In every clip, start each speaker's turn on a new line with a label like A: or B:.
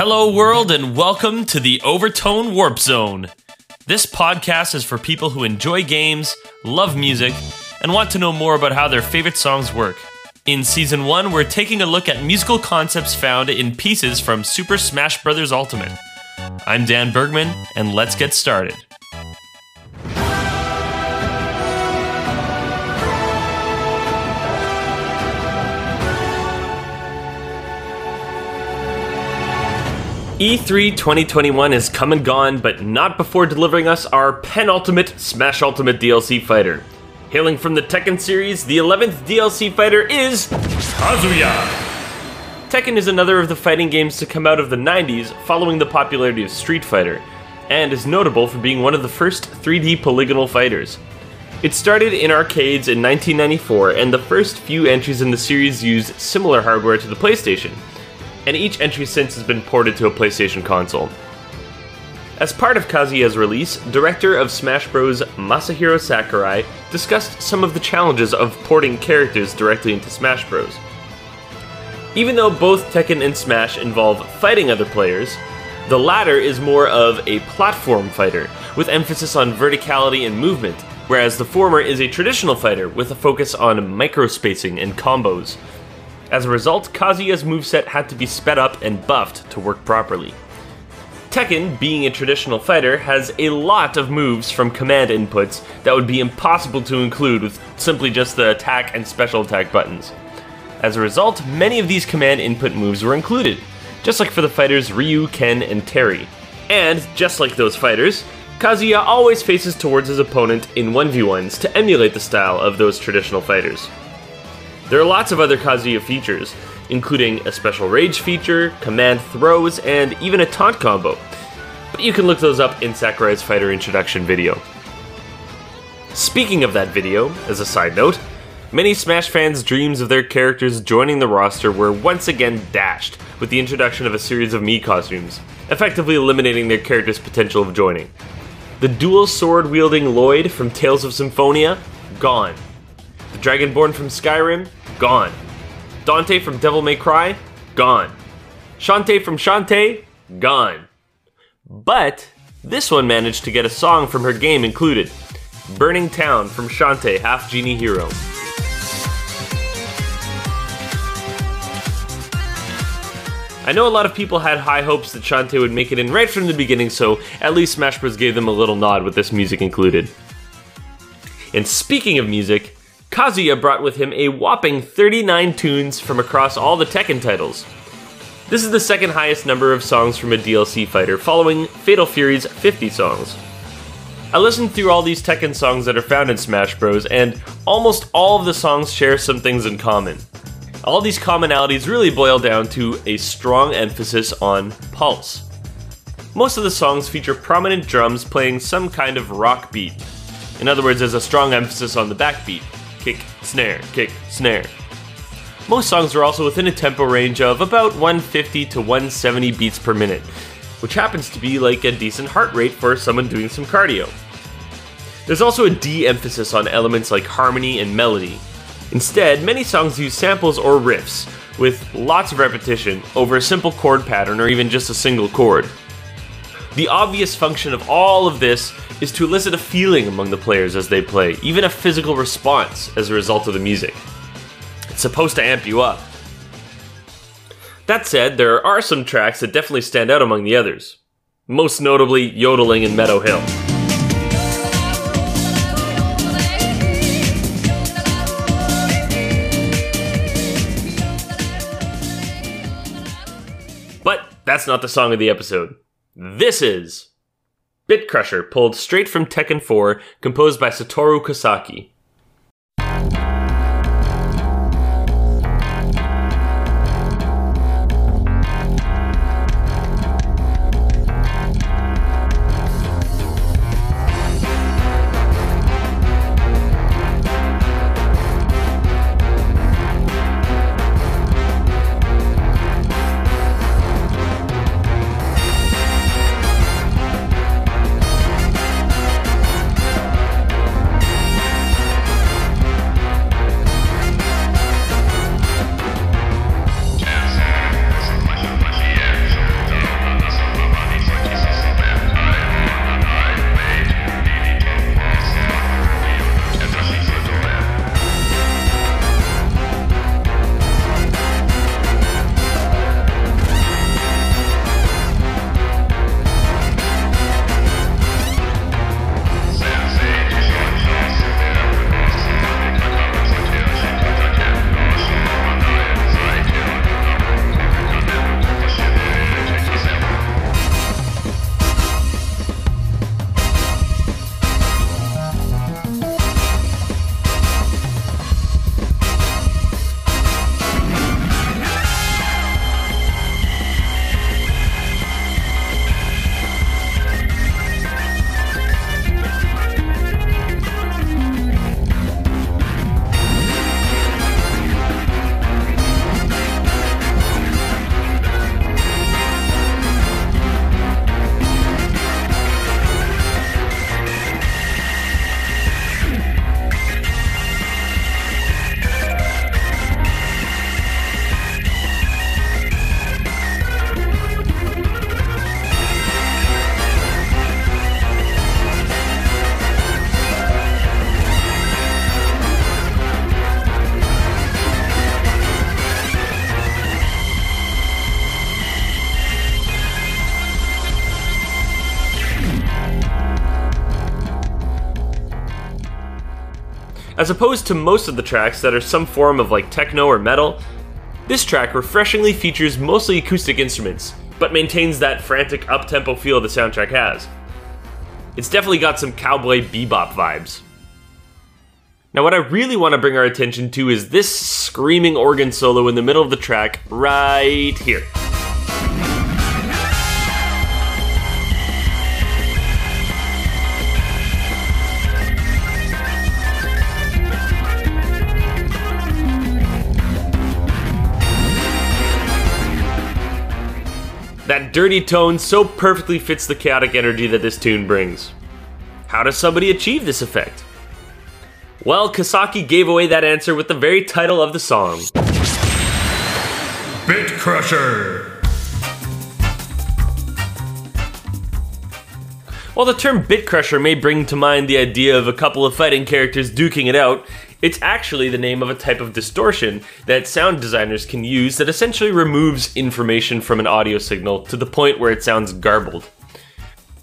A: Hello, world, and welcome to the Overtone Warp Zone. This podcast is for people who enjoy games, love music, and want to know more about how their favorite songs work. In season 1, we're taking a look at musical concepts found in pieces from Super Smash Bros. Ultimate. I'm Dan Bergman, and let's get started. E3 2021 is come and gone, but not before delivering us our penultimate Smash Ultimate DLC fighter. Hailing from the Tekken series, the 11th DLC fighter is Kazuya! Tekken is another of the fighting games to come out of the 90s following the popularity of Street Fighter, and is notable for being one of the first 3D polygonal fighters. It started in arcades in 1994, and the first few entries in the series used similar hardware to the PlayStation and each entry since has been ported to a PlayStation console. As part of Kazuya's release, director of Smash Bros. Masahiro Sakurai discussed some of the challenges of porting characters directly into Smash Bros. Even though both Tekken and Smash involve fighting other players, the latter is more of a platform fighter, with emphasis on verticality and movement, whereas the former is a traditional fighter with a focus on microspacing and combos, as a result, Kazuya's moveset had to be sped up and buffed to work properly. Tekken, being a traditional fighter, has a lot of moves from command inputs that would be impossible to include with simply just the attack and special attack buttons. As a result, many of these command input moves were included, just like for the fighters Ryu, Ken, and Terry. And, just like those fighters, Kazuya always faces towards his opponent in 1v1s to emulate the style of those traditional fighters. There are lots of other Kazuya features, including a special rage feature, command throws, and even a taunt combo. But you can look those up in Sakurai's fighter introduction video. Speaking of that video, as a side note, many Smash fans' dreams of their characters joining the roster were once again dashed with the introduction of a series of Mii costumes, effectively eliminating their characters' potential of joining. The dual sword wielding Lloyd from Tales of Symphonia, gone. The Dragonborn from Skyrim, gone. Dante from Devil May Cry, gone. Shantae from Shantae, gone. But this one managed to get a song from her game included Burning Town from Shantae, Half Genie Hero. I know a lot of people had high hopes that Shantae would make it in right from the beginning, so at least Smash Bros. gave them a little nod with this music included. And speaking of music, Kazuya brought with him a whopping 39 tunes from across all the Tekken titles. This is the second highest number of songs from a DLC fighter, following Fatal Fury's 50 songs. I listened through all these Tekken songs that are found in Smash Bros, and almost all of the songs share some things in common. All these commonalities really boil down to a strong emphasis on pulse. Most of the songs feature prominent drums playing some kind of rock beat. In other words, there's a strong emphasis on the backbeat kick, snare, kick, snare. Most songs are also within a tempo range of about 150 to 170 beats per minute, which happens to be like a decent heart rate for someone doing some cardio. There's also a de emphasis on elements like harmony and melody. Instead, many songs use samples or riffs, with lots of repetition over a simple chord pattern or even just a single chord. The obvious function of all of this is to elicit a feeling among the players as they play, even a physical response as a result of the music. It's supposed to amp you up. That said, there are some tracks that definitely stand out among the others, most notably Yodeling in Meadow Hill. But that's not the song of the episode. This is Bit Crusher, pulled straight from Tekken 4, composed by Satoru Kosaki. As opposed to most of the tracks that are some form of like techno or metal, this track refreshingly features mostly acoustic instruments, but maintains that frantic up-tempo feel the soundtrack has. It's definitely got some cowboy bebop vibes. Now, what I really want to bring our attention to is this screaming organ solo in the middle of the track, right here. That dirty tone so perfectly fits the chaotic energy that this tune brings. How does somebody achieve this effect? Well, Kosaki gave away that answer with the very title of the song
B: Bit Crusher!
A: While the term Bit Crusher may bring to mind the idea of a couple of fighting characters duking it out, it's actually the name of a type of distortion that sound designers can use that essentially removes information from an audio signal to the point where it sounds garbled.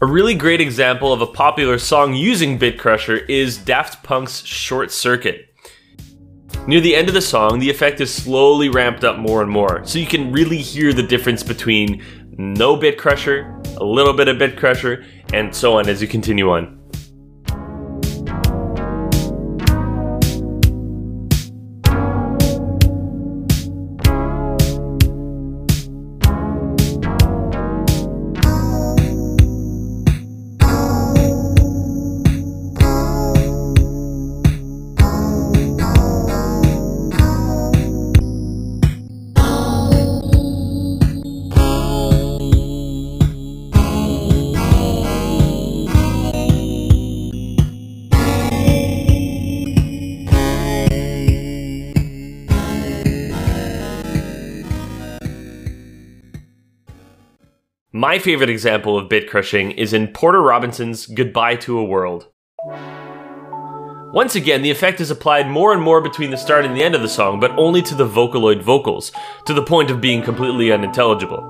A: A really great example of a popular song using Bit Crusher is Daft Punk's Short Circuit. Near the end of the song, the effect is slowly ramped up more and more, so you can really hear the difference between no Bit Crusher, a little bit of Bit Crusher, and so on as you continue on. My favorite example of bit crushing is in Porter Robinson's Goodbye to a World. Once again, the effect is applied more and more between the start and the end of the song, but only to the Vocaloid vocals, to the point of being completely unintelligible.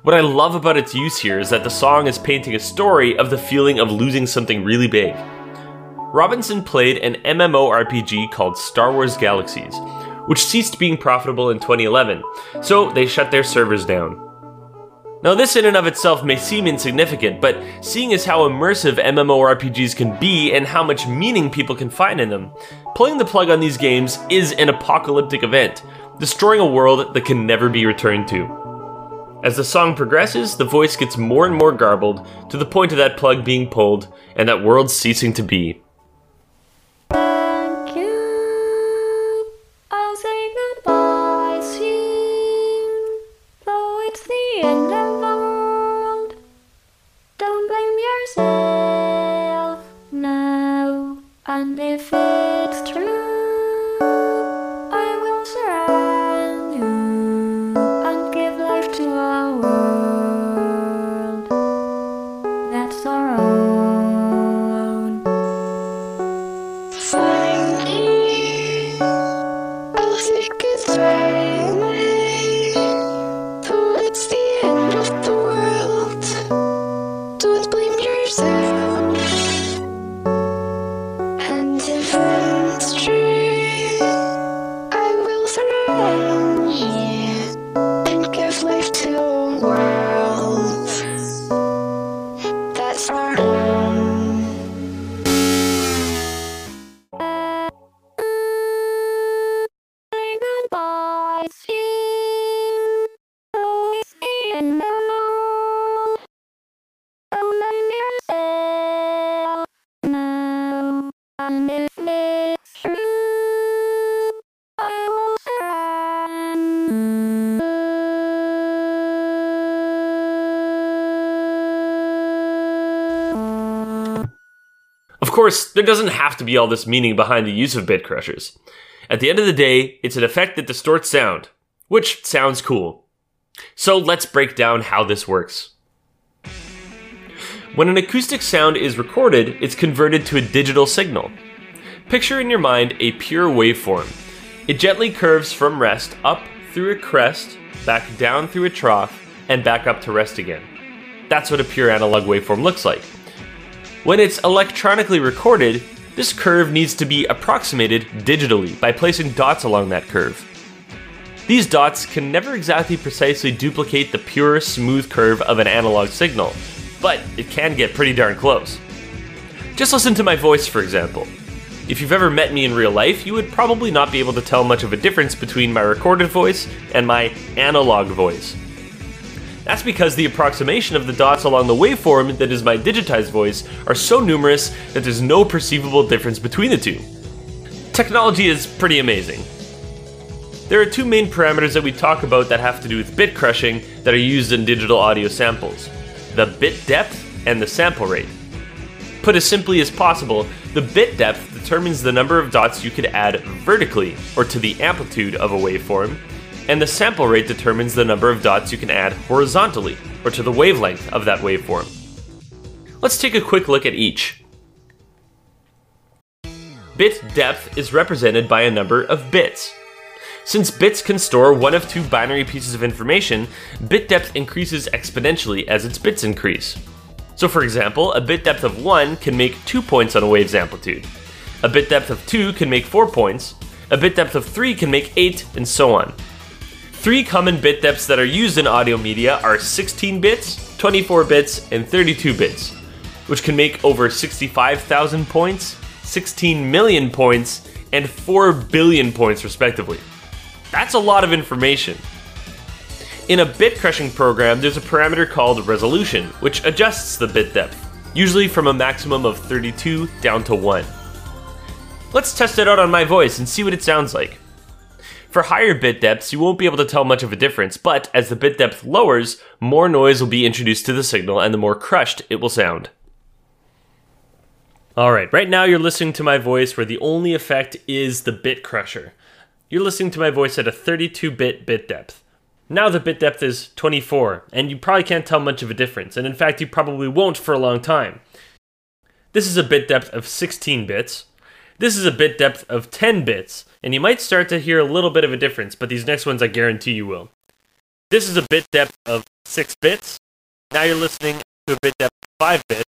A: What I love about its use here is that the song is painting a story of the feeling of losing something really big. Robinson played an MMORPG called Star Wars Galaxies, which ceased being profitable in 2011, so they shut their servers down. Now, this in and of itself may seem insignificant, but seeing as how immersive MMORPGs can be and how much meaning people can find in them, pulling the plug on these games is an apocalyptic event, destroying a world that can never be returned to. As the song progresses, the voice gets more and more garbled, to the point of that plug being pulled and that world ceasing to be. start. Course, there doesn't have to be all this meaning behind the use of bit crushers. At the end of the day, it's an effect that distorts sound, which sounds cool. So let's break down how this works. When an acoustic sound is recorded, it's converted to a digital signal. Picture in your mind a pure waveform. It gently curves from rest up through a crest, back down through a trough, and back up to rest again. That's what a pure analog waveform looks like. When it's electronically recorded, This curve needs to be approximated digitally by placing dots along that curve. These dots can never exactly precisely duplicate the pure, smooth curve of an analog signal, but it can get pretty darn close. Just listen to my voice, for example. If you've ever met me in real life, you would probably not be able to tell much of a difference between my recorded voice and my analog voice. That's because the approximation of the dots along the waveform that is my digitized voice are so numerous that there's no perceivable difference between the two. Technology is pretty amazing. There are two main parameters that we talk about that have to do with bit crushing that are used in digital audio samples the bit depth and the sample rate. Put as simply as possible, the bit depth determines the number of dots you could add vertically, or to the amplitude of a waveform, and the sample rate determines the number of dots you can add horizontally, or to the wavelength of that waveform. Let's take a quick look at each. Bit depth is represented by a number of bits. Since bits can store one of two binary pieces of information, bit depth increases exponentially as its bits increase. So for example, a bit depth of 1 can make 2 points on a wave's amplitude. A bit depth of 2 can make 4 points, a bit depth of 3 can make 8, and so on. Three common bit depths that are used in audio media are 16 bits, 24 bits, and 32 bits, which can make over 65,000 points, 16 million points, and 4 billion points respectively. That's a lot of information. In a bit crushing program, there's a parameter called resolution, which adjusts the bit depth, usually from a maximum of 32 down to 1. Let's test it out on my voice and see what it sounds like. For higher bit depths, you won't be able to tell much of a difference, but as the bit depth lowers, more noise will be introduced to the signal and the more crushed it will sound. Alright, right now you're listening to my voice where the only effect is the bit crusher. You're listening to my voice at a 32 bit bit depth. Now the bit depth is 24, and you probably can't tell much of a difference, and in fact, you probably won't for a long time. This is a bit depth of 16 bits. This is a bit depth of 10 bits, and you might start to hear a little bit of a difference, but these next ones I guarantee you will. This is a bit depth of 6 bits. Now you're listening to a bit depth of 5 bits.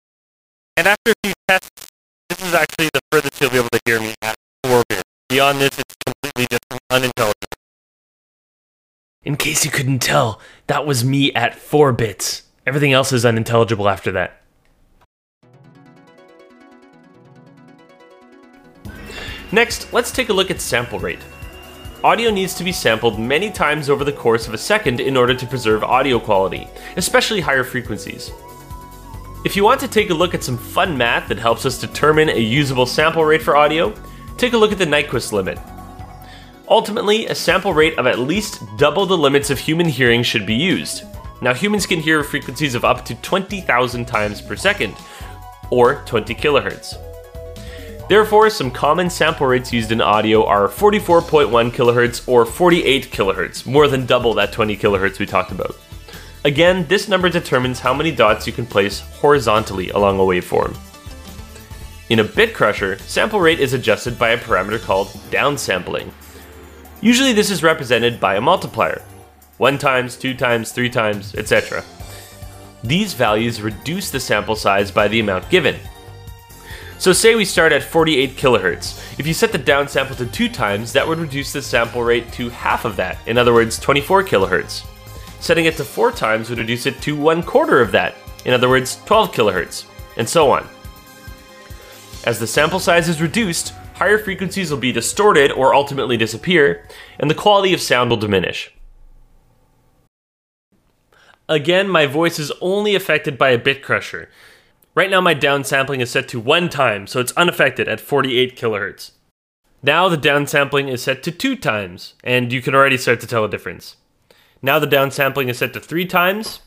A: And after a few tests, this is actually the furthest you'll be able to hear me at 4 bits. Beyond this, it's completely just unintelligible. In case you couldn't tell, that was me at 4 bits. Everything else is unintelligible after that. Next, let's take a look at sample rate. Audio needs to be sampled many times over the course of a second in order to preserve audio quality, especially higher frequencies. If you want to take a look at some fun math that helps us determine a usable sample rate for audio, take a look at the Nyquist limit. Ultimately, a sample rate of at least double the limits of human hearing should be used. Now, humans can hear frequencies of up to 20,000 times per second, or 20 kilohertz. Therefore, some common sample rates used in audio are 44.1 kilohertz or 48 kilohertz, more than double that 20 kilohertz we talked about. Again, this number determines how many dots you can place horizontally along a waveform. In a bit crusher, sample rate is adjusted by a parameter called downsampling. Usually this is represented by a multiplier. 1 times, 2 times, 3 times, etc. These values reduce the sample size by the amount given, so say we start at 48 kilohertz. If you set the downsample to 2 times, that would reduce the sample rate to half of that, in other words 24 kilohertz. Setting it to 4 times would reduce it to 1 quarter of that, in other words 12 kilohertz, and so on. As the sample size is reduced, higher frequencies will be distorted or ultimately disappear, and the quality of sound will diminish. Again, my voice is only affected by a bit crusher, Right now my downsampling is set to 1 time, so it's unaffected at 48 kilohertz. Now the downsampling is set to 2 times, and you can already start to tell a difference. Now the downsampling is set to 3 times,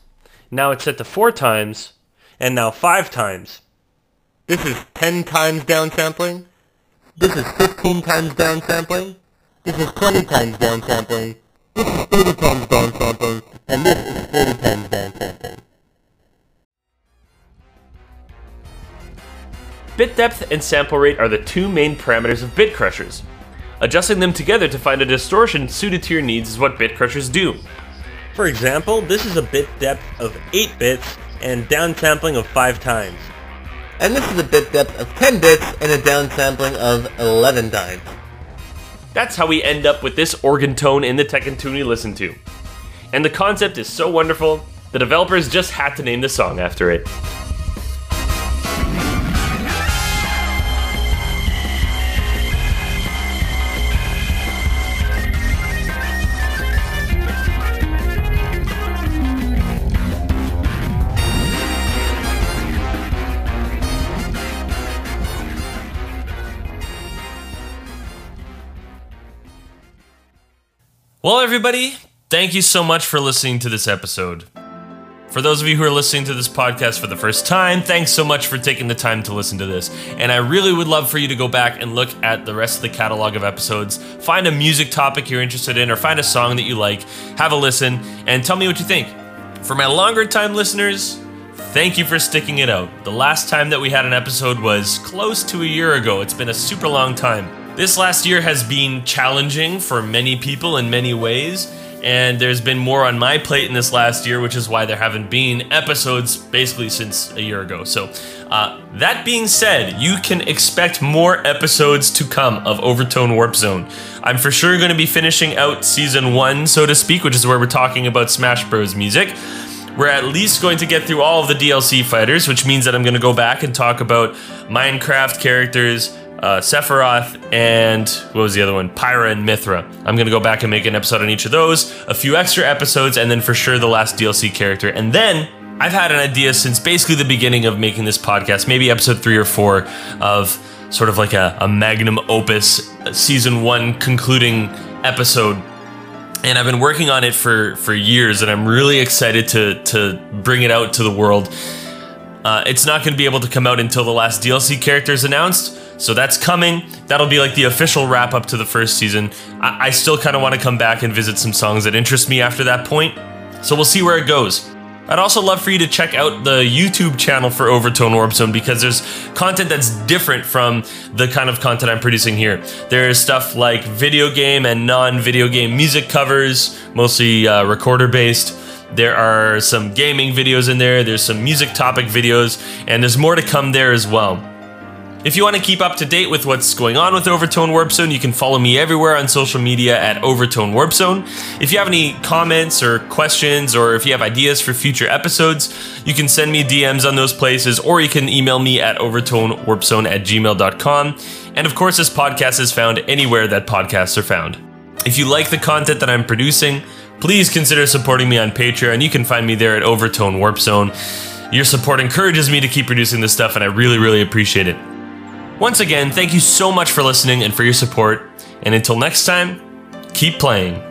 A: now it's set to 4 times, and now 5 times.
B: This is 10 times downsampling. This is 15 times downsampling. This is 20 times downsampling. This is 30 times downsampling. And this is 40 times downsampling.
A: Bit depth and sample rate are the two main parameters of bit crushers. Adjusting them together to find a distortion suited to your needs is what bit crushers do.
C: For example, this is a bit depth of 8 bits and downsampling of 5 times.
B: and this is a bit depth of 10 bits and a downsampling of 11 times.
A: That's how we end up with this organ tone in the Tekken tune we listened to. And the concept is so wonderful, the developers just had to name the song after it. Well, everybody, thank you so much for listening to this episode. For those of you who are listening to this podcast for the first time, thanks so much for taking the time to listen to this. And I really would love for you to go back and look at the rest of the catalog of episodes, find a music topic you're interested in, or find a song that you like, have a listen, and tell me what you think. For my longer time listeners, thank you for sticking it out. The last time that we had an episode was close to a year ago. It's been a super long time. This last year has been challenging for many people in many ways, and there's been more on my plate in this last year, which is why there haven't been episodes basically since a year ago. So, uh, that being said, you can expect more episodes to come of Overtone Warp Zone. I'm for sure going to be finishing out season one, so to speak, which is where we're talking about Smash Bros. music. We're at least going to get through all of the DLC fighters, which means that I'm going to go back and talk about Minecraft characters, uh, Sephiroth, and what was the other one? Pyra and Mythra. I'm gonna go back and make an episode on each of those, a few extra episodes, and then for sure the last DLC character. And then I've had an idea since basically the beginning of making this podcast, maybe episode three or four, of sort of like a, a magnum opus season one concluding episode and I've been working on it for for years, and I'm really excited to to bring it out to the world. Uh, it's not going to be able to come out until the last DLC character is announced, so that's coming. That'll be like the official wrap up to the first season. I, I still kind of want to come back and visit some songs that interest me after that point, so we'll see where it goes. I'd also love for you to check out the YouTube channel for Overtone Warp Zone because there's content that's different from the kind of content I'm producing here. There's stuff like video game and non video game music covers, mostly uh, recorder based. There are some gaming videos in there, there's some music topic videos, and there's more to come there as well. If you want to keep up to date with what's going on with Overtone Warp Zone, you can follow me everywhere on social media at Overtone Warp Zone. If you have any comments or questions, or if you have ideas for future episodes, you can send me DMs on those places, or you can email me at overtonewarpzone at gmail.com. And of course, this podcast is found anywhere that podcasts are found. If you like the content that I'm producing, please consider supporting me on Patreon. You can find me there at Overtone Warp Zone. Your support encourages me to keep producing this stuff, and I really, really appreciate it. Once again, thank you so much for listening and for your support. And until next time, keep playing.